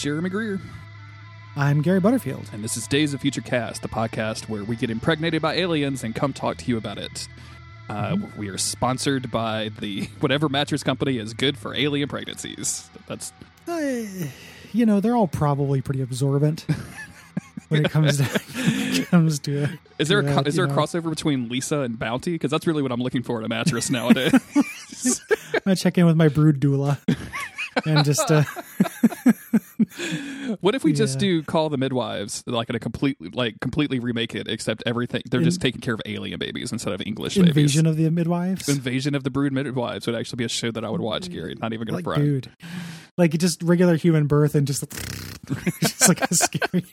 Jeremy Greer, I'm Gary Butterfield. and this is Days of Future Cast, the podcast where we get impregnated by aliens and come talk to you about it. Uh, We are sponsored by the whatever mattress company is good for alien pregnancies. That's Uh, you know, they're all probably pretty absorbent when it comes to it comes to. is there a, to co- that, is there a know. crossover between Leesa and Bounty? Because that's really what I'm looking for in a mattress nowadays. I'm gonna check in with my brood doula and just uh, what if we just do call the midwives like in a completely like completely remake it, except everything they're just taking care of alien babies instead of English invasion babies. of the midwives. Invasion of the Brood Midwives would actually be a show that I would watch, Gary. Not even gonna like, front. dude, like just regular human birth and just. just like a scary,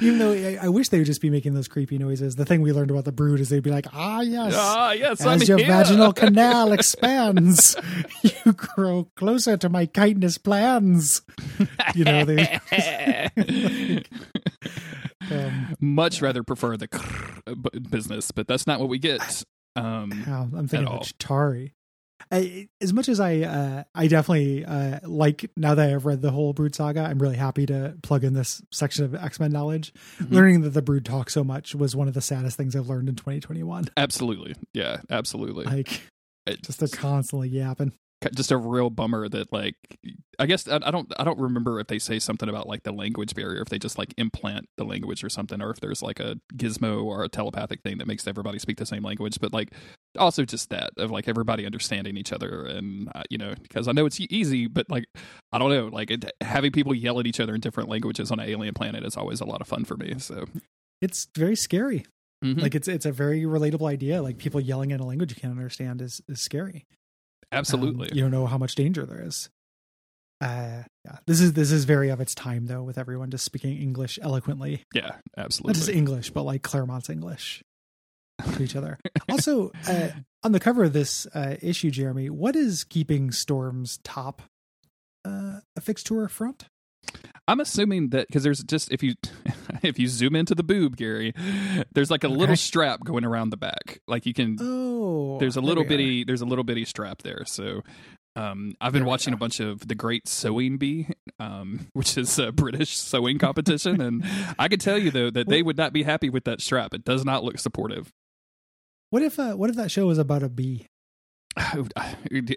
even though I, I wish they would just be making those creepy noises. The thing we learned about the brood is they'd be like, "Ah, yes, Ah, yes, I'm As your here. vaginal canal expands, you grow closer to my kindness plans. You know, they, um, Much rather prefer the business, but that's not what we get. Um, I'm thinking of Chitauri. I, as much as I, uh, I definitely uh, like now that I've read the whole Brood saga, I'm really happy to plug in this section of X Men knowledge. Mhm. Learning that the Brood talk so much was one of the saddest things I've learned in 2021. absolutely, yeah, absolutely. Like It- just they're constantly yapping. just a real bummer that like I guess I, I don't I don't remember if they say something about like the language barrier if they just like implant the language or something or if there's like a gizmo or a telepathic thing that makes everybody speak the same language but like also just that of like everybody understanding each other and uh, you know because I know it's easy but like I don't know like it, having people yell at each other in different languages on an alien planet is always a lot of fun for me so It's very scary. mhm. Like it's it's a very relatable idea. Like people yelling in a language you can't understand is is scary. absolutely Um, you don't know how much danger there is. Uh, yeah, this is this is very of its time though, with everyone just speaking English eloquently. yeah absolutely. Not just English, but like Claremont's English to each other. also, uh, on the cover of this uh, issue, Jeremy, what is keeping Storm's top uh, affixed to her front? I'm assuming that because there's just if you if you zoom into the boob, Gary, there's like a little strap going around the back. Like you can Oh, there's a little we are. bitty there's a little bitty strap there. So um, I've been There watching a bunch of the Great Sewing Bee, um, which is a British sewing competition, and I can tell you though that they would not be happy with that strap. It does not look supportive. What if uh, what if that show was about a bee?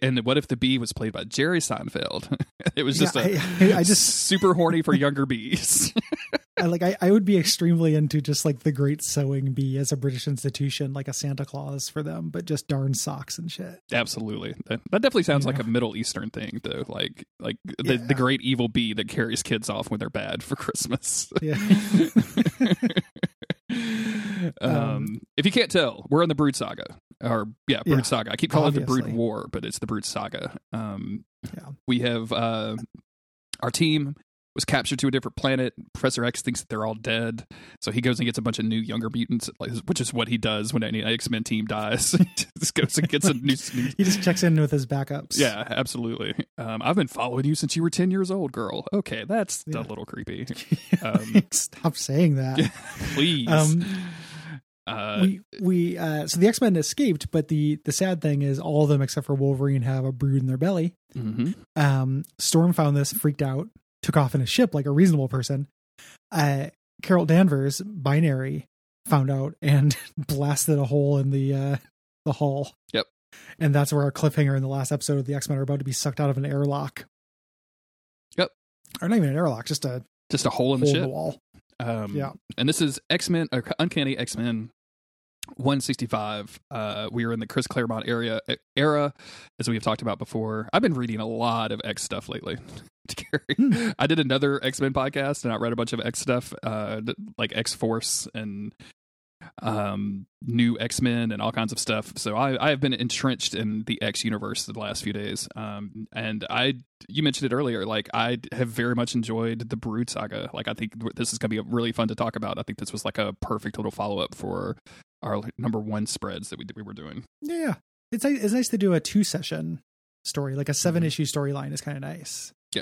And what if the bee was played by Jerry Seinfeld? It was just Yeah, a I- I just- super horny for younger bees. I, like I, I would be extremely into just like the Great Sewing Bee as a British institution, like a Santa Claus for them, but just darn socks and shit. Absolutely. That, that definitely sounds like a Middle Eastern thing, though. Like, like the, Yeah. the great evil bee that carries kids off when they're bad for Christmas. Yeah. Um, Um, if you can't tell, we're in the Brood Saga, or yeah, Brood Yeah, Saga. I keep calling it the Brood. War, but it's the Brood Saga. Um, Yeah. we have uh, our team was captured to a different planet. Professor X thinks that they're all dead, so he goes and gets a bunch of new younger mutants, which is what he does when any X Men team dies. just goes and gets a new, new He just checks in with his backups. yeah, absolutely. Um, I've been following you since you were 10 years old, girl. Okay, that's Yeah. a little creepy. Um, Stop saying that. Please. Um, uh, we we uh so the X-Men escaped, but the the sad thing is all of them except for Wolverine have a brood in their belly. mhm. Um Storm found this, freaked out, took off in a ship like a reasonable person. Uh Carol Danvers, binary, found out and blasted a hole in the uh the hull. Yep. And that's where our cliffhanger in the last episode of the X-Men are about to be sucked out of an airlock. Yep. Or not even an airlock, just a Just a hole in the hole in ship. the wall. Um, Yeah. And this is X Men, Uncanny X Men 165. Uh, we are in the Chris Claremont area era, as we have talked about before. I've been reading a lot of X stuff lately. Hmm. I did another X Men podcast, and I read a bunch of X stuff, uh, like X Force and um new x-men and all kinds of stuff so i i have been entrenched in the x universe the last few days um and i you mentioned it earlier like i have very much enjoyed the brood saga like i think this is going to be really fun to talk about i think this was like a perfect little follow-up for our like, number one spreads that we, we were doing Yeah, it's it's nice to do a two session story, like a seven issue storyline is kind of nice. Yeah.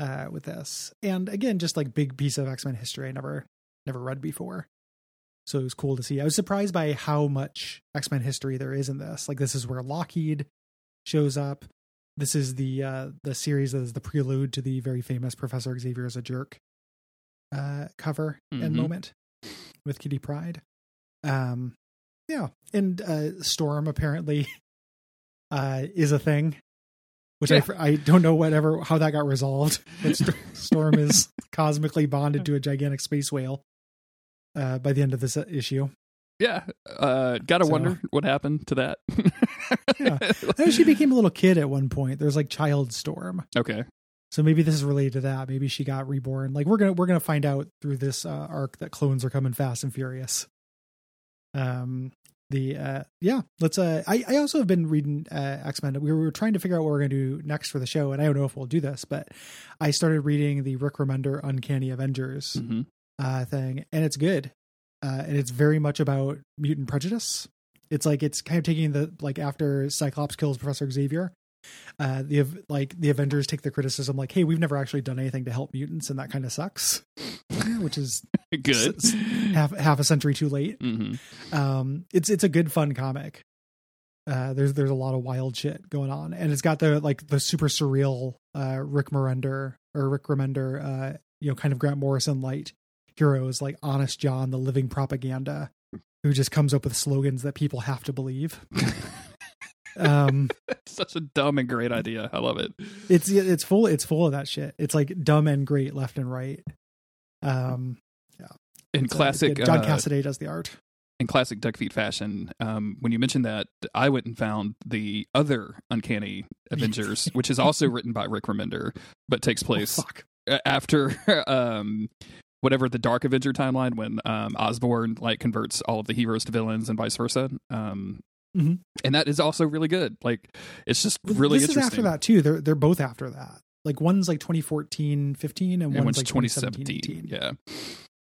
Uh, with this, and again, just like big piece of X Men history I never never read before, so it was cool to see. I was surprised by how much X Men history there is in this. Like this is where Lockheed shows up. this is the uh, the series that is the prelude to the very famous Professor Xavier is a jerk uh, cover and Mhm. moment with Kitty Pryde. Um, yeah, and uh, Storm apparently uh, is a thing, which I Yeah. fr- I don't know whatever how that got resolved. But St- Storm is cosmically bonded to a gigantic space whale uh, by the end of this uh, issue. Yeah, uh, gotta So- wonder what happened to that. Yeah. I know she became a little kid at one point. There's like child Storm. okay, So maybe this is related to that. Maybe she got reborn. Like we're gonna we're gonna find out through this uh, arc that clones are coming fast and furious. Um, the uh, yeah, let's. Uh, I I also have been reading uh, X Men. We were trying to figure out what we're gonna do next for the show, and I don't know if we'll do this, but I started reading the Rick Remender Uncanny Avengers hmm uh, thing, and it's good. Uh, and it's very much about mutant prejudice. It's like it's kind of taking the like after Cyclops kills Professor Xavier, uh, the like the Avengers take the criticism like, "Hey, we've never actually done anything to help mutants, and that kind of sucks," which is good. s- half half a century too late. hmm Um, it's it's a good fun comic. Uh, there's there's a lot of wild shit going on, and it's got the like the super surreal uh, Rick Remender or Rick Remender, uh, you know, kind of Grant Morrison light heroes like Honest John, the living propaganda, who just comes up with slogans that people have to believe. um, Such a dumb and great idea. I love it. it's it's full it's full of that shit. It's like dumb and great left and right. Um, yeah. In it's, uh, classic good. John uh, Cassaday does the art. in classic duck feet fashion, um, when you mentioned that, I went and found the other Uncanny Avengers, which is also written by Rick Remender, but takes place Oh, after um, whatever the Dark Avenger timeline when um, Osborn like converts all of the heroes to villains and vice versa. Um, Mhm. And that is also really good. Like it's just really this interesting. is after that too. They're they're both after that. Like one's like 2014, 15, and, and one's one's like 2017. 2017, 18. Yeah.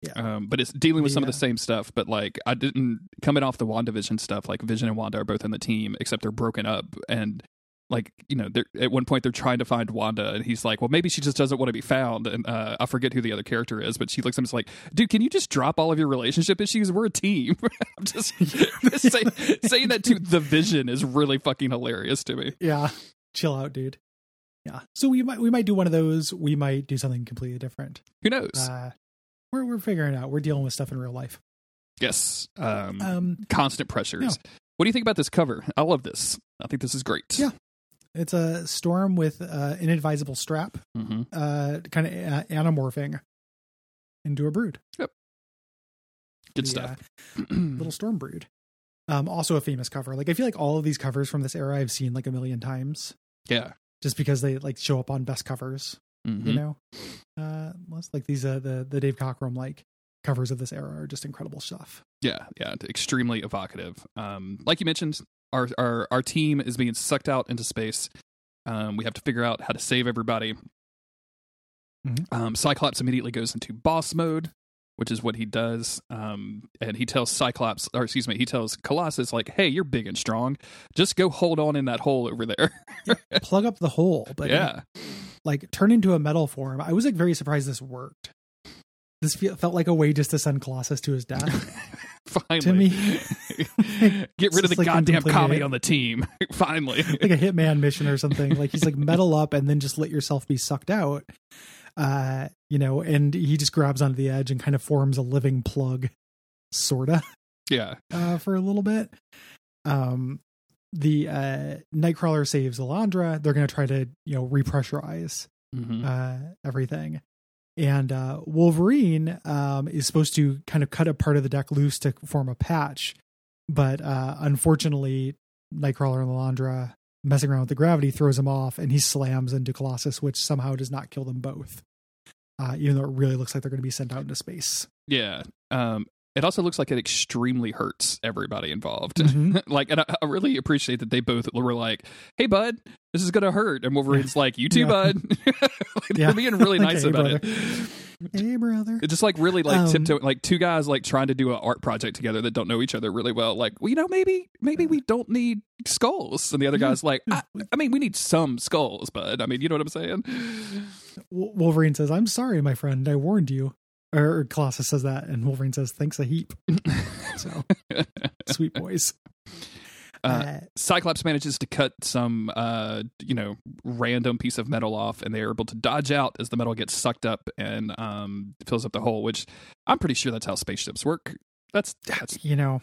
Yeah. Um, but it's dealing with some of The, same stuff. But like, I didn't coming off the WandaVision stuff. Like, Vision and Wanda are both in the team, except they're broken up. And like, you know, they're at one point they're trying to find Wanda, and he's like, "Well, maybe she just doesn't want to be found." And uh, I forget who the other character is, but she looks at him and is like, "Dude, can you just drop all of your relationship issues? We're a team." I'm just say, saying that to the Vision is really fucking hilarious to me. Yeah. Chill out, dude. Yeah. So we might we might do one of those. We might do something completely different. Who knows? Uh, we're we're figuring out. We're dealing with stuff in real life. yes. Um, Um, constant pressures. yeah. What do you think about this cover? I love this. I think this is great. Yeah. It's a storm with uh, inadvisable strap, hmm uh, kind of uh, anamorphing into a brood. Yep. Good The, stuff. uh, little storm brood. Um, also a famous cover. Like I feel like all of these covers from this era I've seen like a million times, yeah. just because they like show up on best covers. Mhm. You know, uh, like these uh, the the Dave Cockrum like covers of this era are just incredible stuff. Yeah, yeah, extremely evocative. Um, like you mentioned, our our our team is being sucked out into space. Um, we have to figure out how to save everybody. Mhm. Um, Cyclops immediately goes into boss mode, which is what he does. Um, and he tells Cyclops, or excuse me, he tells Colossus, like, "Hey, you're big and strong. Just go hold on in that hole over there." Plug up the hole, but yeah, like turn into a metal form. I was like very surprised this worked. This fe- felt like a way just to send Colossus to his death. finally. To me, Get rid of the like goddamn comedy on the team. finally. like a hitman mission or something. Like he's like metal up and then just let yourself be sucked out. Uh, you know, and he just grabs onto the edge and kind of forms a living plug, sorta, yeah. uh, for a little bit. Um, the uh, Nightcrawler saves Lilandra. They're gonna try to you know repressurize hmm uh, everything. And uh, Wolverine um, is supposed to kind of cut a part of the deck loose to form a patch, but uh, unfortunately, Nightcrawler and Lilandra messing around with the gravity throws him off, and he slams into Colossus, which somehow does not kill them both. Uh, even though it really looks like they're going to be sent out into space. Yeah. Um, it also looks like it extremely hurts everybody involved. Mhm. like, and I, I really appreciate that they both were like, "Hey, bud, this is gonna hurt," and Wolverine's like, "You too, Yeah. bud." like, Yeah. They're being really nice "Hey, about brother." it. Hey, brother. It's just like really like Um, tiptoeing, like two guys like trying to do an art project together that don't know each other really well. Like, well, you know, maybe maybe we don't need skulls, and the other guy's like, I, I mean, we need some skulls, bud. I mean, you know what I'm saying? Wolverine says, "I'm sorry, my friend. I warned you." Or Colossus says that, and Wolverine says, "Thanks a heap." So sweet boys. Uh, Uh, Cyclops manages to cut some, uh, you know, random piece of metal off, and they're able to dodge out as the metal gets sucked up and um, fills up the hole. Which I'm pretty sure that's how spaceships work. That's that's you know,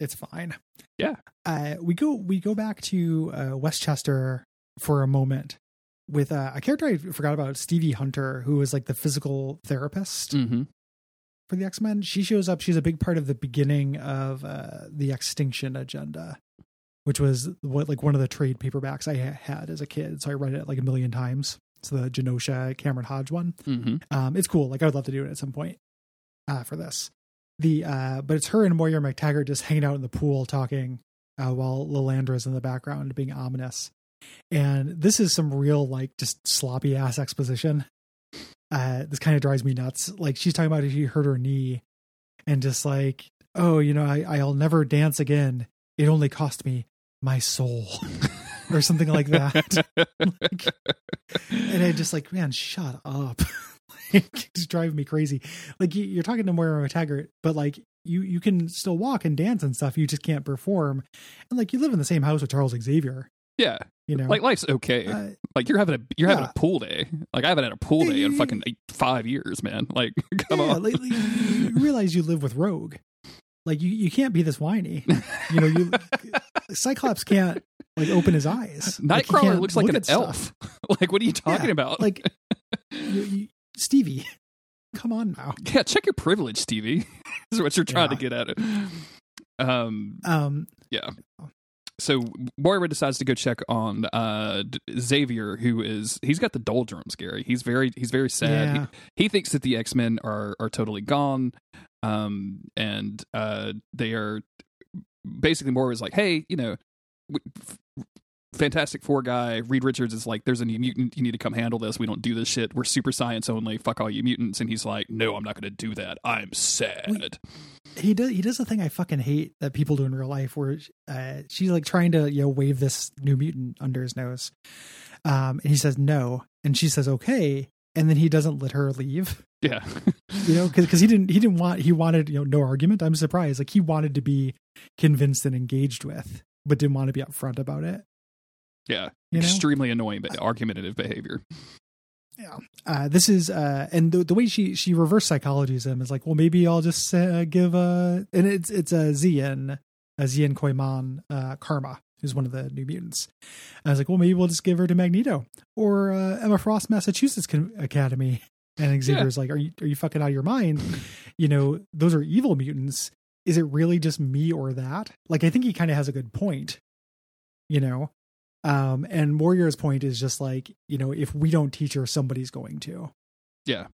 it's fine. Yeah. Uh, we go we go back to uh, Westchester for a moment with uh, a character I forgot about, Stevie Hunter, who was like the physical therapist hmm for the X Men. She shows up. She's a big part of the beginning of uh, the Extinction Agenda, which was what like one of the trade paperbacks I had as a kid. So I read it like a million times. It's the Genosha Cameron Hodge one. hmm Um, it's cool. Like I would love to do it at some point uh, for this. The uh, but it's her and Moira McTaggart just hanging out in the pool talking uh, while Lilandra's in the background being ominous. And this is some real like just sloppy ass exposition. Uh, this kind of drives me nuts. Like she's talking about she hurt her knee, and just like, oh, you know, I, I'll never dance again. It only cost me my soul, or something like that. and I just like, man, shut up. like, it's driving me crazy. Like you- you're talking to Moira McTaggart, but like you you can still walk and dance and stuff. You just can't perform. And like you live in the same house with Charles Xavier. yeah, You know, like life's okay. uh, like you're having a you're having yeah. a pool day. Like I haven't had a pool day in fucking eight, five years, man. Like come yeah, on. like, like, you realize you live with Rogue. Like you you can't be this whiny. You know, you Cyclops can't like open his eyes. Like, Nightcrawler can't looks like look an elf. like what are you talking Yeah, about? Like you, you, Stevie, come on now. yeah, check your privilege, Stevie. is what you're trying to get at it. Um, Um, so Moira decides to go check on uh Xavier, who is he's got the doldrums, Gary. He's very he's very sad. yeah, He, he thinks that the X Men are are totally gone, um, and uh, they are basically Moira is like, hey, you know. Fantastic Four guy Reed Richards is like, "There's a new mutant. You need to come handle this. We don't do this shit. We're super science only. Fuck all you mutants." And he's like, "No, I'm not going to do that. I'm sad." he does he does the thing I fucking hate that people do in real life where uh, she's like trying to you know wave this new mutant under his nose um and he says no and she says okay and then he doesn't let her leave Yeah, you know because he didn't he didn't want he wanted you know no argument i'm surprised like he wanted to be convinced and engaged with but didn't want to be upfront about it yeah. you know Extremely annoying, but argumentative behavior. Yeah. Uh, this is uh, and the, the way she she reverse psychologies him is like, well, maybe I'll just uh, give a and it's it's a Xi'an, a Xi'an Coy Manh uh, Karma, who's one of the New Mutants. And I was like, well, maybe we'll just give her to Magneto or uh, Emma Frost, Massachusetts Academy. And Xavier's like, are you are you fucking out of your mind? You know, those are evil mutants. Is it really just me or that? Like, I think he kind of has a good point. You know, um, and Moira's point is just like, you know, if we don't teach her, somebody's going to. Yeah.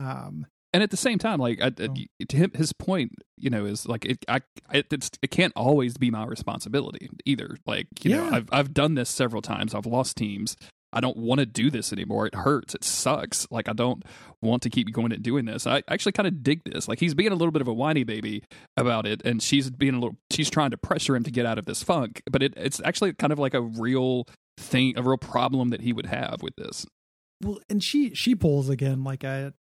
Um, and at the same time, like I, Oh. to him, his point, you know, is like it. I it, it's, it can't always be my responsibility either. Like you know, I've I've done this several times. I've lost teams. I don't want to do this anymore. It hurts. It sucks. Like I don't want to keep going and doing this. I actually kind of dig this. Like he's being a little bit of a whiny baby about it, and she's being a little. She's trying to pressure him to get out of this funk. But it, it's actually kind of like a real thing, a real problem that he would have with this. well, and she she pulls again like a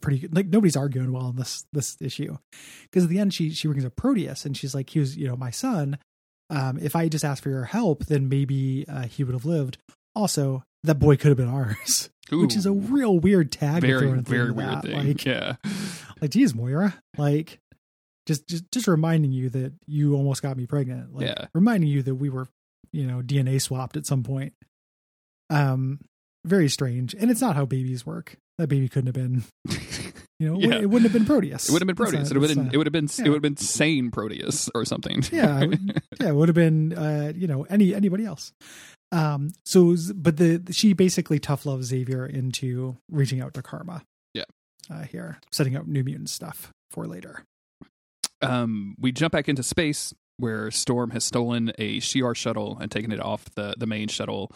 pretty good, like nobody's arguing well on this this issue because at the end she she brings up Proteus and she's like he was you know my son. Um, if I just asked for your help, then maybe uh, he would have lived. Also, that boy could have been ours, which is a real weird tag. very throw at the very weird that. thing. Like, yeah. like geez moira like just just just reminding you that you almost got me pregnant like Yeah. reminding you that we were you know dna swapped at some point um very strange and it's not how babies work that baby couldn't have been you know it, Yeah. wouldn't- it wouldn't have been proteus It would have been Proteus. not- it would have been not- it would have been yeah. it would have been sane Proteus or something. yeah yeah it would have been uh you know any anybody else um so but the she basically tough loves xavier into reaching out to karma. Yeah. uh here setting up new mutant stuff for later. Um, we jump back into space where Storm has stolen a Shi'ar shuttle and taken it off the the main shuttle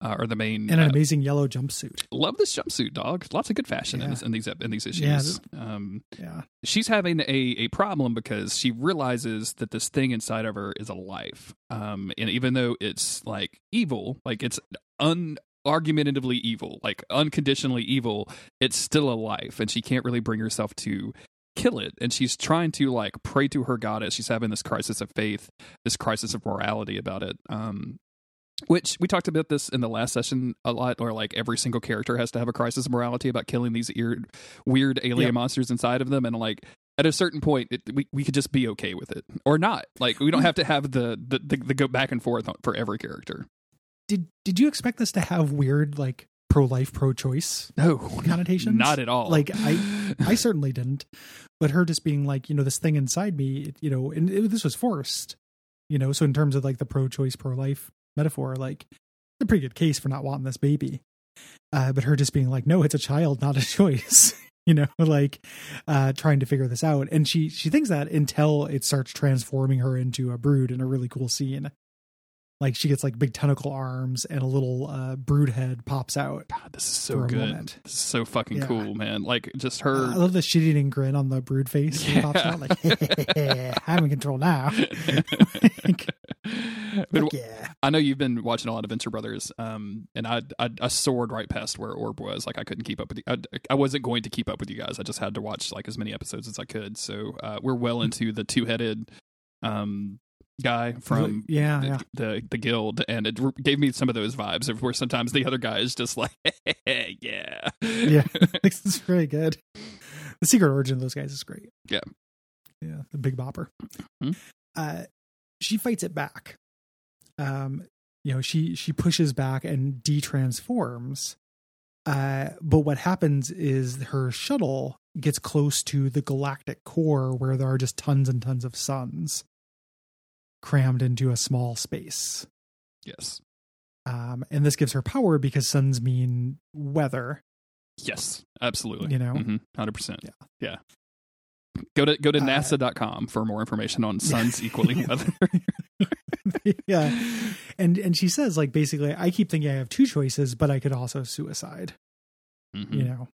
uh, or the main. and an uh, amazing yellow jumpsuit love this jumpsuit, dog. Lots of good fashion in, this, in these in these Yeah, issues. um, yeah she's having a, a problem because she realizes that this thing inside of her is alive. Um, and even though it's like evil, like it's unargumentatively evil, like unconditionally evil, it's still alive, and she can't really bring herself to kill it and she's trying to like pray to her goddess she's having this crisis of faith this crisis of morality about it um which we talked about this in the last session a lot or like every single character has to have a crisis of morality about killing these weird weird alien Yep. monsters inside of them and like at a certain point it, we, we could just be okay with it or not like we don't mm. have to have the the, the, the go back and forth for every character Did did you expect this to have weird like pro life, pro choice no connotations? not at all Like I I certainly didn't. But her just being like, you know, this thing inside me, you know, and it, this was forced, you know. So in terms of like the pro choice, pro life metaphor, like it's a pretty good case for not wanting this baby. Uh, but her just being like, no, it's a child, not a choice. you know, like uh, trying to figure this out, and she she thinks that until it starts transforming her into a brood in a really cool scene. Like she gets like big tentacle arms and a little uh, brood head pops out. God, this is so good. This is so fucking Yeah. cool, man. Like just her. Uh, I love the shit eating grin on the brood face. He pops Yeah. out like, I'm in control now. Like, But yeah. I know you've been watching a lot of Venture Brothers, um, and I, I I soared right past where Orb was. Like I couldn't keep up with you. I, I wasn't going to keep up with you guys. I just had to watch like as many episodes as I could. So uh, we're well into the two headed um, guy from yeah, the, yeah. the the guild, and it gave me some of those vibes of where sometimes the other guy is just like, yeah, Yeah. this is very good. The secret origin of those guys is great. Yeah. Yeah. The big bopper. Hmm. Uh, she fights it back. Um, you know, she she pushes back and de-transforms. Uh, but what happens is her shuttle gets close to the galactic core where there are just tons and tons of suns crammed into a small space. yes, Um, and this gives her power because suns mean weather. yes, absolutely. You know? hundred percent. Yeah. yeah. Go to go to Uh, NASA.com for more information on suns equaling weather. yeah and and she says like basically i keep thinking i have two choices but i could also suicide Mhm. you know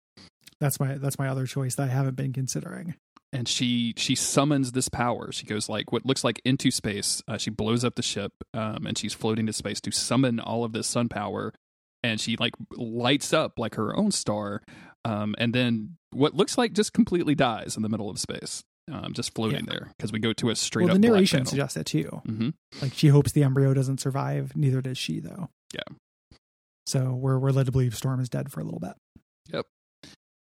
that's my that's my other choice that i haven't been considering and she she summons this power. She goes like what looks like into space. Uh, she blows up the ship, um, and she's floating to space to summon all of this sun power. And she like lights up like her own star, um, and then what looks like just completely dies in the middle of space, um, just floating there because we go to a straight well up the narration suggests it too hmm like she hopes the embryo doesn't survive neither does she though Yeah. so we're we're led to believe storm is dead for a little bit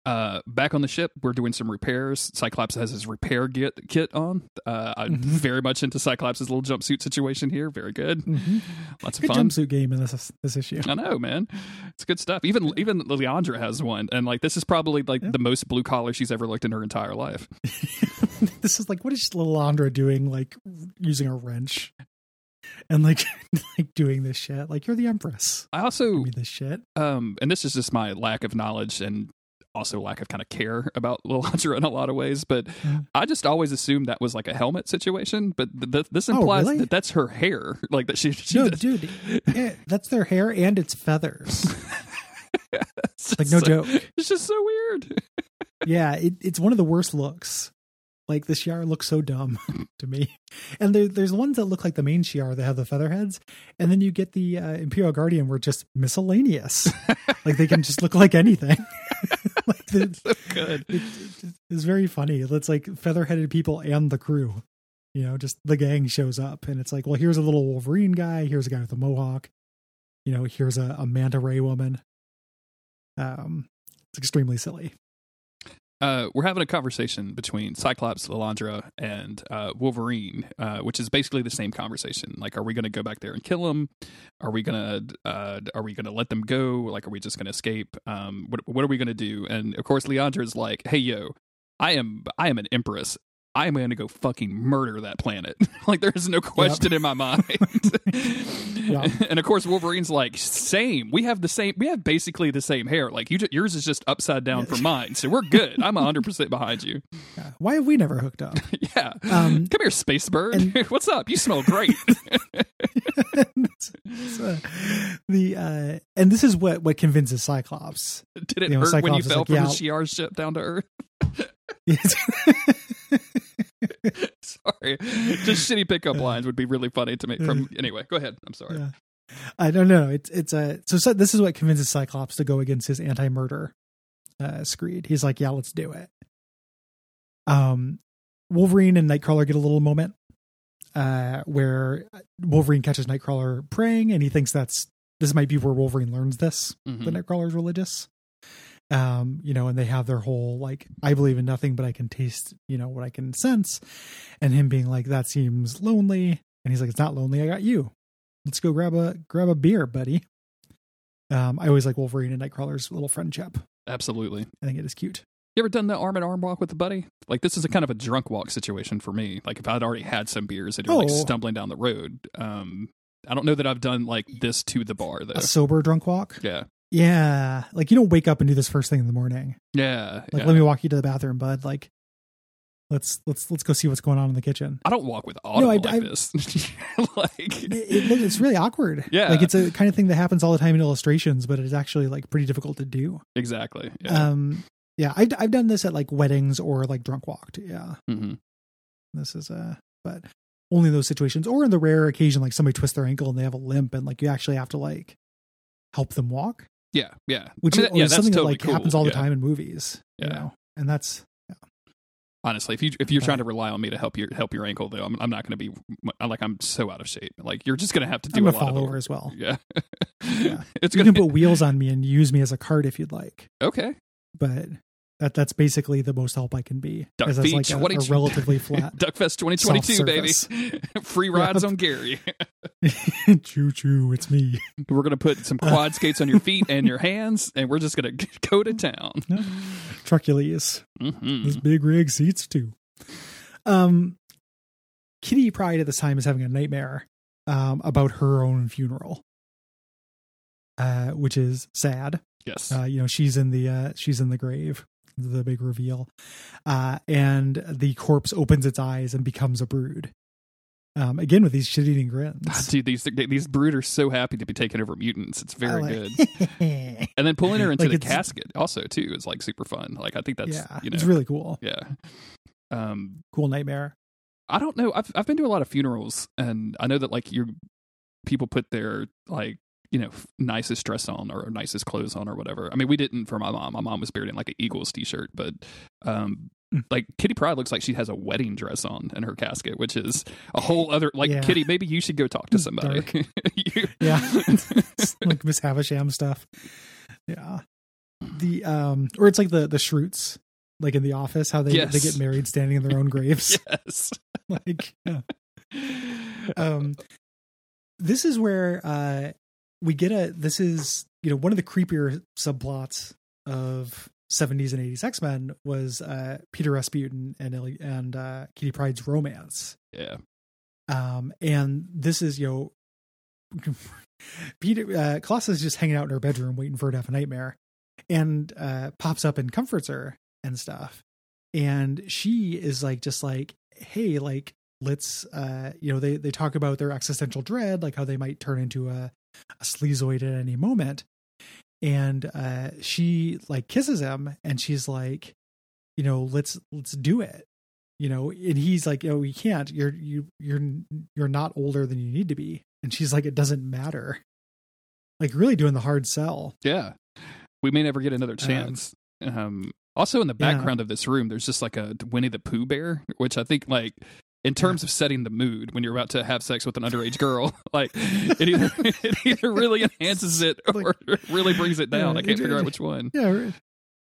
Uh, back on the ship, we're doing some repairs. Cyclops has his repair kit kit on. Uh, I'm Mhm. very much into Cyclops' little jumpsuit situation here. Very good. Mhm. Lots of good fun. jumpsuit game in this this issue I know, man. It's good stuff. Even even Leandra has one, and like this is probably like Yeah. the most blue collar she's ever looked in her entire life. this is like what is Lilandra doing like using a wrench and like like doing this shit like you're the empress I Give also, me this shit um, and this is just my lack of knowledge and also lack of kind of care about Leandra in a lot of ways, but. I just always assumed that was like a helmet situation. But th- th- this Oh, implies really? that that's her hair, like that she. she no, does- dude, yeah, that's their hair and it's feathers. it's Like no so- joke. It's just so weird. Yeah, it, it's one of the worst looks. Like the Shi'ar looks so dumb to me. And there, there's ones that look like the main Shi'ar that have the feather heads, and then you get the uh, Imperial Guardian were just miscellaneous. like they can just look like anything. like the, so good. it, it- it's very funny. It's like feather-headed people and the crew. You know, just the gang shows up, and it's like, well, here's a little Wolverine guy. Here's a guy with a mohawk. You know, here's a, a manta ray woman. Um, it's extremely silly. Uh, we're having a conversation between Cyclops, Lilandra, and uh, Wolverine, uh, which is basically the same conversation. Like, are we going to go back there and kill them? Are we gonna uh, Are we gonna let them go? Like, are we just gonna escape? Um, what What are we gonna do? And of course, Leandra is like, "Hey, yo, I am I am an empress. I am going to go fucking murder that planet. like, there is no question in my mind." Yeah. And of course, Wolverine's like, "Same. We have the same. We have basically the same hair. Like, you, yours is just upside down from mine. So we're good. I'm 100 percent behind you." Yeah. Why have we never hooked up? Yeah. Um, Come here, space bird. and- What's up? You smell great. So, the uh, and this is what what convinces Cyclops. Did it You know, hurt when you fell like, from yeah. the Shi'ar ship down to Earth? Sorry. Just shitty pickup lines would be really funny to me. From anyway, go ahead. I'm sorry. Yeah. I don't know. It's it's a so, so this is what convinces Cyclops to go against his anti-murder uh, screed. He's like, yeah, let's do it. Um, Wolverine and Nightcrawler get a little moment uh, where Wolverine catches Nightcrawler praying, and he thinks that's this might be where Wolverine learns this. Mhm. The Nightcrawler's religious. Um, you know, and they have their whole like, I believe in nothing, but I can taste, you know, what I can sense. And him being like, that seems lonely. And he's like, it's not lonely. I got you. Let's go grab a grab a beer, buddy. Um, I always like Wolverine and Nightcrawler's little friendship. Absolutely. I think it is cute. You ever done the arm in arm walk with a buddy? Like this is a kind of a drunk walk situation for me. Like if I'd already had some beers and you're like Oh. stumbling down the road. Um, I don't know that I've done like this to the bar though. A sober drunk walk. Yeah, Yeah, like you don't wake up and do this first thing in the morning. yeah. Like, yeah. let me walk you to the bathroom, bud. Like, let's let's let's go see what's going on in the kitchen. I don't walk with audible I- like I- this. like, It, it, it's really awkward. Yeah. like it's a kind of thing that happens all the time in illustrations, but it's actually like pretty difficult to do. exactly. Yeah. Um, yeah, I, I've done this at like weddings or like drunk walked. Yeah, hmm this is a but only in those situations, or in the rare occasion like somebody twists their ankle and they have a limp, and like you actually have to like help them walk, Yeah, yeah. which I mean, is that- yeah, is something totally that like cool. happens all the time in movies. You Yeah. know, and that's Honestly, if you if you're trying to rely on me to help your help your ankle, though, I'm I'm not going to be I'm like I'm so out of shape. Like you're just going to have to do I'm a gonna lot of fall the over as well. Yeah, Yeah. it's You going can to put wheels on me and use me as a cart if you'd like, okay. but that that's basically the most help I can be. Duck as like a, 20 a relatively flat Duckfest 2022, Soft baby. Free rides Yep. on Gary. choo choo. It's me. We're going to put some quad skates on your feet and your hands, and we're just going to go to town. Trucules. hmm This big rig seats too. Um, Kitty Pryde at this time is having a nightmare um, about her own funeral, uh, which is sad. Yes. Uh, you know, she's in the uh, she's in the grave. The big reveal, uh, and the corpse opens its eyes and becomes a brood. Um, again with these shit-eating grins. Dude, these these brood are so happy to be taking over mutants. It's very I good. And then pulling her into Like the casket also too is like super fun. Like I think that's yeah, you know it's really cool. yeah. Um, Cool nightmare. I don't know. I've I've been to a lot of funerals, and I know that like you people put their like you know nicest dress on or nicest clothes on or whatever. I mean, we didn't for my mom. My mom was buried in like an Eagles t-shirt, but um. Mm. Like Kitty Pryde looks like she has a wedding dress on in her casket, which is a whole other like Yeah. Kitty. Maybe you should go talk to somebody. You- Yeah. Like Miss Havisham stuff. Yeah. The um or it's like the the Schrutes, like in the office, how they Yes. they get married standing in their own graves. yes. like yeah. um this is where uh we get a this is you know one of the creepier subplots of 70s and 80s X-Men was uh Peter Rasputin and Ellie- and uh Kitty Pryde's romance. yeah. Um, and this is, you know, Peter, uh, Colossus is just hanging out in her bedroom waiting for her to have a nightmare and, uh, pops up and comforts her and stuff. And she is like, just like, Hey, like, let's, uh, you know, they, they talk about their existential dread, like how they might turn into a, a sleazoid at any moment. And, uh, she like kisses him and she's like, you know, let's, let's do it you know and he's like oh you can't you're you you're you're not older than you need to be and she's like it doesn't matter like really doing the hard sell Yeah. We may never get another chance. Um, also, in the yeah. background of this room, there's just like a Winnie the Pooh bear, which I think, like, in terms of setting the mood when you're about to have sex with an underage girl, like, it either, it either really enhances it or really brings it down. Yeah, I can't it- figure out which one. yeah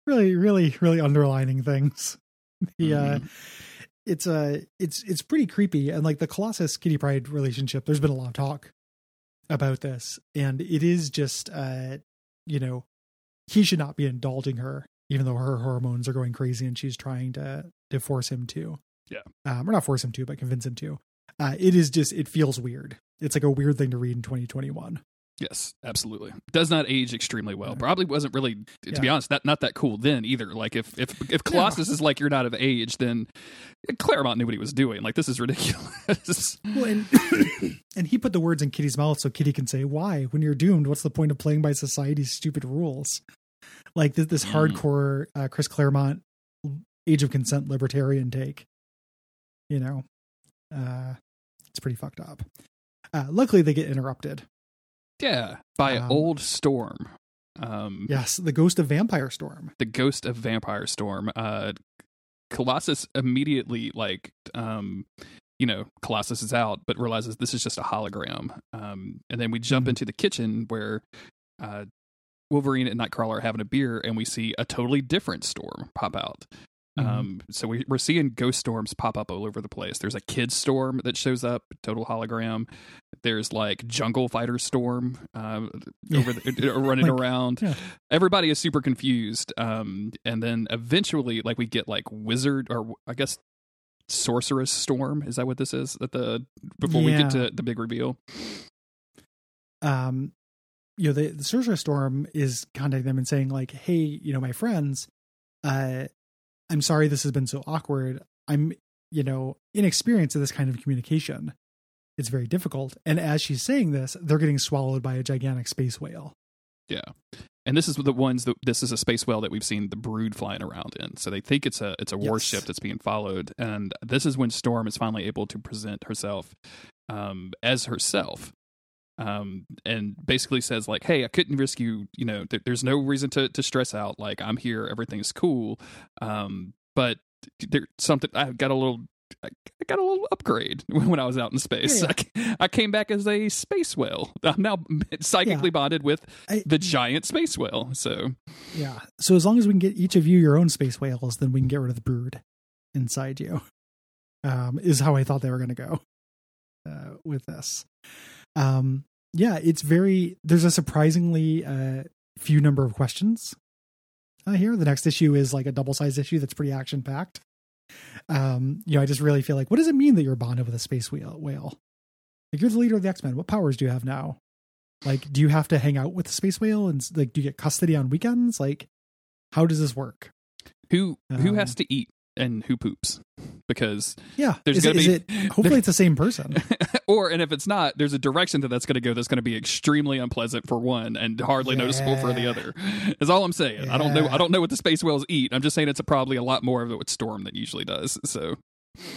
really really really underlining things the uh Mhm. it's uh it's it's pretty creepy and like the colossus kitty pryde relationship there's been a lot of talk about this and it is just uh you know he should not be indulging her even though her hormones are going crazy and she's trying to to force him to Yeah. um or not force him to but convince him to uh it is just it feels weird it's like a weird thing to read in 2021 Yes, absolutely. Does not age extremely well. Yeah. Probably wasn't really, to be honest, that not that cool then either. Like if if if Colossus is like you're not of age, then Claremont knew what he was doing. Like this is ridiculous. Well, and and he put the words in Kitty's mouth so Kitty can say, "Why? When you're doomed, what's the point of playing by society's stupid rules?" Like this, this Mm. hardcore uh, Chris Claremont age of consent libertarian take. You know, uh, it's pretty fucked up. Uh, luckily, they get interrupted. yeah, by Um, old Storm. Um, Yes, the ghost of Vampire Storm. the ghost of Vampire Storm. Uh, Colossus immediately like um you know Colossus is out, but realizes this is just a hologram. Um, and then we jump Mhm. into the kitchen where uh, Wolverine and Nightcrawler are having a beer, and we see a totally different storm pop out. Mhm. Um, so we, we're seeing ghost storms pop up all over the place. There's a kid storm that shows up, total hologram. There's like jungle fighter storm uh, over the, running Like, around. yeah. Everybody is super confused. Um, and then eventually, like we get like wizard or I guess sorceress storm. Is that what this is? At the before we get to the big reveal. um you know the, the sorcerer storm is contacting them and saying like hey you know my friends uh i'm sorry this has been so awkward i'm you know inexperienced in this kind of communication it's very difficult and as she's saying this they're getting swallowed by a gigantic space whale Yeah. And this is the ones that this is a space whale that we've seen the brood flying around in. So they think it's a it's a Yes. warship that's being followed. And this is when Storm is finally able to present herself um as herself. Um and basically says like, "Hey, I couldn't risk you, you know, there, there's no reason to to stress out. Like I'm here, everything's cool. Um but there's something I got a little I got a little upgrade when I was out in space. Yeah, I I came back as a space whale. I'm now psychically bonded with I, the giant space whale. So yeah so as long as we can get each of you your own space whales then we can get rid of the brood inside you um is how i thought they were going to go uh with this um yeah it's very there's a surprisingly uh few number of questions uh, here. The next issue is like a double sized issue that's pretty action packed um you know i just really feel like what does it mean that you're bonded with a space whale whale? Like you're the leader of the x-men. What powers do you have now? Like do you have to hang out with the space whale and like do you get custody on weekends? Like how does this work? Who who Um, has to eat and who poops? Because yeah There's it, is be- it hopefully it's the same person or and if it's not, there's a direction that that's going to go that's going to be extremely unpleasant for one and hardly noticeable for the other. Is all I'm saying. I don't know. I don't know what the space whales eat. I'm just saying it's probably a lot more of it with Storm than usually does. So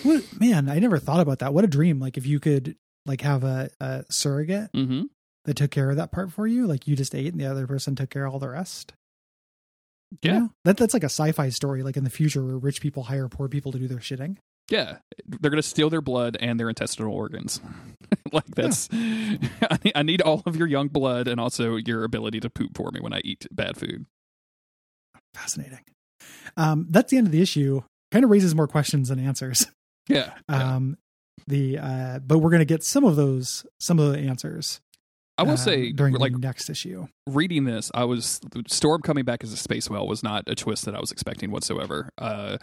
what, man i never thought about that what a dream like if you could like have a, a surrogate hmm that took care of that part for you like you just ate and the other person took care of all the rest You yeah, know? that that's like a sci-fi story like in the future where rich people hire poor people to do their shitting. Yeah, they're going to steal their blood and their intestinal organs. like that's, I, need, I need all of your young blood and also your ability to poop for me when I eat bad food. fascinating. Um that's the end of the issue. Kind of raises more questions than answers. Yeah, yeah. um the uh but we're gonna get some of those some of the answers I will uh, say, during like the next issue reading this, I was Storm coming back as a space whale was not a twist that I was expecting whatsoever. Uh,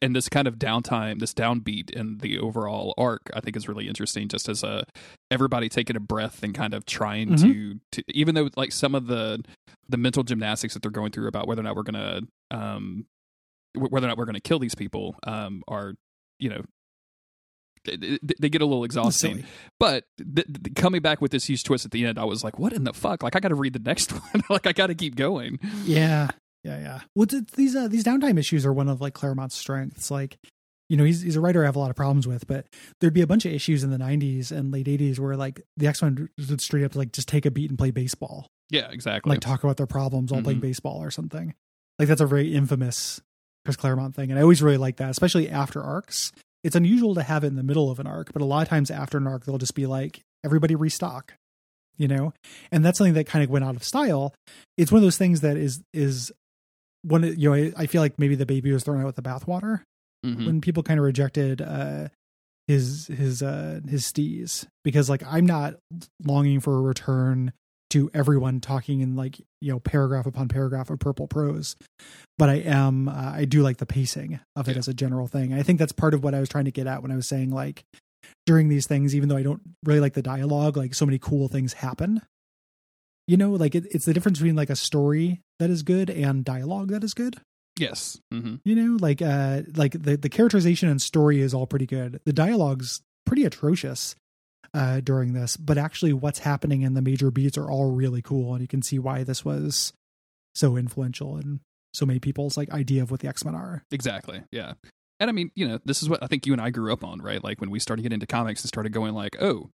and this kind of downtime, this downbeat in the overall arc, I think is really interesting. Just as a everybody taking a breath and kind of trying Mhm. to, to, even though like some of the the mental gymnastics that they're going through about whether or not we're gonna, um, whether or not we're gonna kill these people, um, are you know. They, get a little exhausting, Silly. but th- th- coming back with this huge twist at the end, I was like, "What in the fuck?" Like, I got to read the next one. like, I got to keep going. Yeah, yeah, yeah. Well, th- these uh, these downtime issues are one of like Claremont's strengths. Like, you know, he's he's a writer I have a lot of problems with, but there'd be a bunch of issues in the '90s and late '80s where like the X Men would straight up like just take a beat and play baseball, Yeah, exactly. like talk about their problems while playing Mhm. baseball or something. Like that's a very infamous Chris Claremont thing, and I always really like that, especially after arcs. It's unusual to have it in the middle of an arc, but a lot of times after an arc, they'll just be like, everybody restock, you know? And that's something that kind of went out of style. It's one of those things that is, is one, you know, I, I feel like maybe the baby was thrown out with the bathwater Mhm. when people kind of rejected, uh, his, his, uh, his stees because like I'm not longing for a return to everyone talking in like, you know, paragraph upon paragraph of purple prose but I am uh, I do like the pacing of it Yeah. as a general thing. I think that's part of what I was trying to get at when I was saying like during these things, even though I don't really like the dialogue, like so many cool things happen. You know, like it, it's the difference between like a story that is good and dialogue that is good. Yes. hmm You know, like uh like the the characterization and story is all pretty good. The dialogue's pretty atrocious uh during this, but actually what's happening in the major beats are all really cool and you can see why this was so influential and so many people's like idea of what the X-Men are. Exactly. Yeah. And I mean, you know, this is what I think you and I grew up on, right? Like when we started getting into comics and started going like, oh,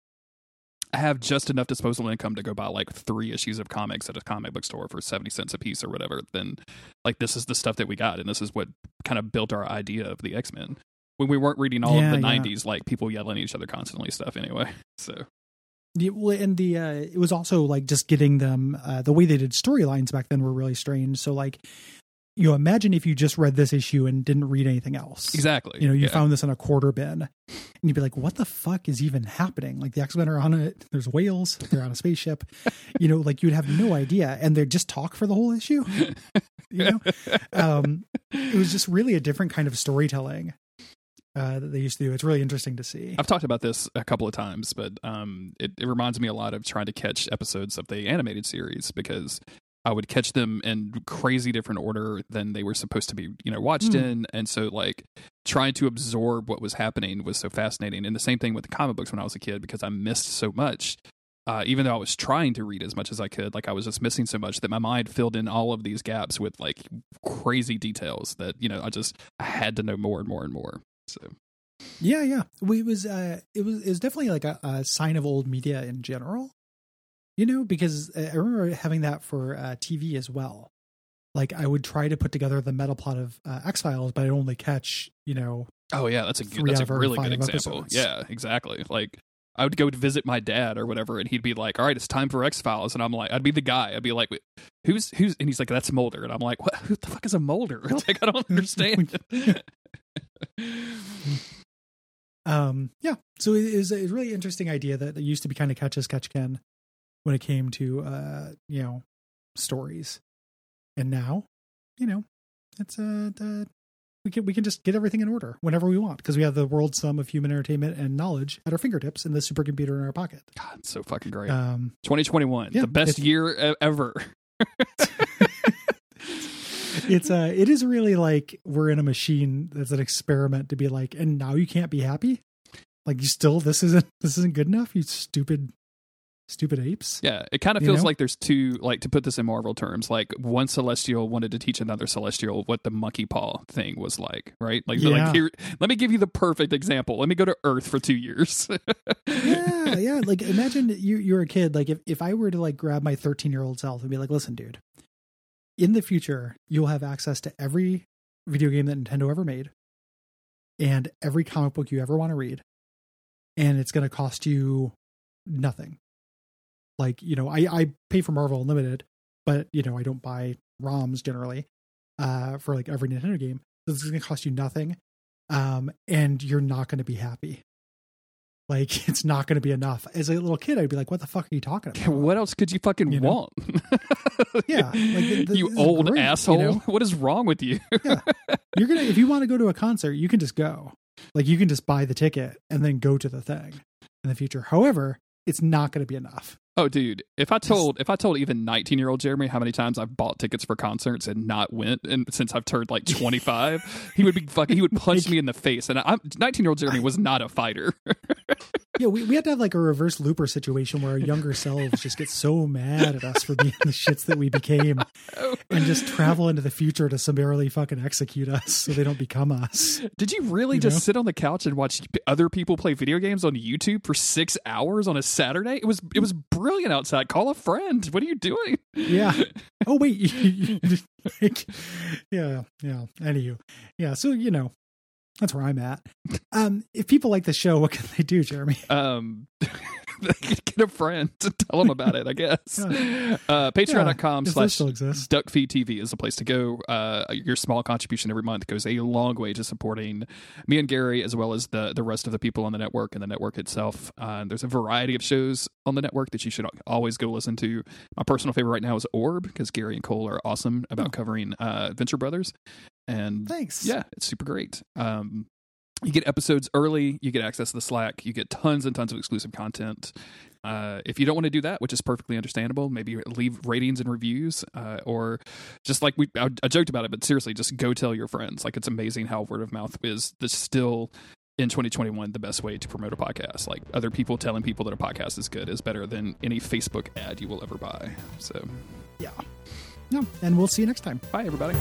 I have just enough disposable income to go buy like three issues of comics at a comic book store for 70 cents a piece or whatever, then like this is the stuff that we got. And this is what kind of built our idea of the X Men. When we weren't reading all Yeah, of the yeah. 90s, like people yelling at each other constantly stuff anyway. So, Yeah, well, and the uh, it was also like just getting them uh, the way they did storylines back then were really strange. So like, you know, imagine if you just read this issue and didn't read anything else. exactly. You know, you Yeah. found this in a quarter bin, and you'd be like, "What the fuck is even happening?" Like the X Men are on it. There's whales. They're on a spaceship. you know, like you'd have no idea, and they'd just talk for the whole issue. You know, um, it was just really a different kind of storytelling uh, that they used to do. It's really interesting to see. I've talked about this a couple of times, but um, it, it reminds me a lot of trying to catch episodes of the animated series because I would catch them in crazy different order than they were supposed to be, you know, watched Hmm. in, and so like trying to absorb what was happening was so fascinating. And the same thing with the comic books when I was a kid because I missed so much. Uh, even though I was trying to read as much as I could, like I was just missing so much that my mind filled in all of these gaps with like crazy details that you know I just I had to know more and more and more. So Yeah, yeah. We it was uh it was it was definitely like a, a sign of old media in general. You know, because I remember having that for uh, TV as well. Like I would try to put together the meta plot of uh, X Files, but I'd only catch you know Oh yeah, that's a good, that's a really good example. episodes. Yeah, exactly. Like I would go to visit my dad or whatever, and he'd be like, "All right, it's time for X Files," and I'm like, I'd be the guy. I'd be like, "Who's who's?" And he's like, "That's Mulder," and I'm like, "What? Who the fuck is a Mulder?" Like I don't understand. um yeah. So it is a really interesting idea that it used to be kind of catch as catch can when it came to uh you know stories, and now you know it's uh we can we can just get everything in order whenever we want because we have the world's sum of human entertainment and knowledge at our fingertips in the supercomputer in our pocket. God, so fucking great. Um, 2021, yeah, the best year ever. it's uh it is really like we're in a machine that's an experiment to be like, and now you can't be happy. Like you still this isn't this isn't good enough. You stupid stupid apes. Yeah, it kind of You feels know? like there's two, like to put this in Marvel terms, like one Celestial wanted to teach another Celestial what the monkey paw thing was like, right? Like, Yeah. like here, let me give you the perfect example. Let me go to Earth for two years. yeah, yeah. Like imagine you you're a kid. Like if, if I were to like grab my 13 year old self and be like, listen, dude, in the future, you'll have access to every video game that Nintendo ever made and every comic book you ever want to read. And it's gonna cost you nothing. Like, you know, I, I pay for Marvel Unlimited, but you know, I don't buy ROMs generally, uh, for like every Nintendo game. So this is gonna cost you nothing. Um, and you're not gonna be happy. Like it's not going to be enough. As a little kid, I'd be like, "What the fuck are you talking about?" what else could you fucking You know? want? Yeah, like, th- th- you old great, you asshole. know? What is wrong with you? You're gonna if you want to go to a concert, you can just go. Like you can just buy the ticket and then go to the thing in the future. However, it's not going to be enough. Oh, dude! If I told if I told even nineteen year old Jeremy how many times I've bought tickets for concerts and not went, and since I've turned like twenty five, he would be fucking. He would punch me in the face. And I'm nineteen year old Jeremy was not a fighter. Yeah, we, we had to have like a reverse looper situation where our younger selves just get so mad at us for being the shits that we became and just travel into the future to summarily fucking execute us so they don't become us. Did you really You just know? sit on the couch and watch other people play video games on YouTube for six hours on a Saturday? It was it was brilliant outside. Call a friend. What are you doing? Yeah. Oh wait. like, yeah. Yeah. Anywho. Yeah. So you know, that's where I'm at. Um, if people like the show, what can they do, Jeremy? Um, get a friend to tell them about it. I guess. Uh, Patreon.com those slash still exist. TV is the place to go. Uh, your small contribution every month goes a long way to supporting me and Gary, as well as the the rest of the people on the network and the network itself. Uh, there's a variety of shows on the network that you should always go listen to. My personal favorite right now is Orb because Gary and Cole are awesome about Oh. covering uh, Venture Brothers, and Thanks. yeah, it's super great. Um, you get episodes early. You get access to the Slack. You get tons and tons of exclusive content. Uh, if you don't want to do that, which is perfectly understandable, maybe leave ratings and reviews, uh, or just like we, I, I joked about it, but seriously, just go tell your friends. Like it's amazing how word of mouth is still in 2021 the best way to promote a podcast. Like other people telling people that a podcast is good is better than any Facebook ad you will ever buy. So, Yeah. No. And we'll see you next time. bye everybody.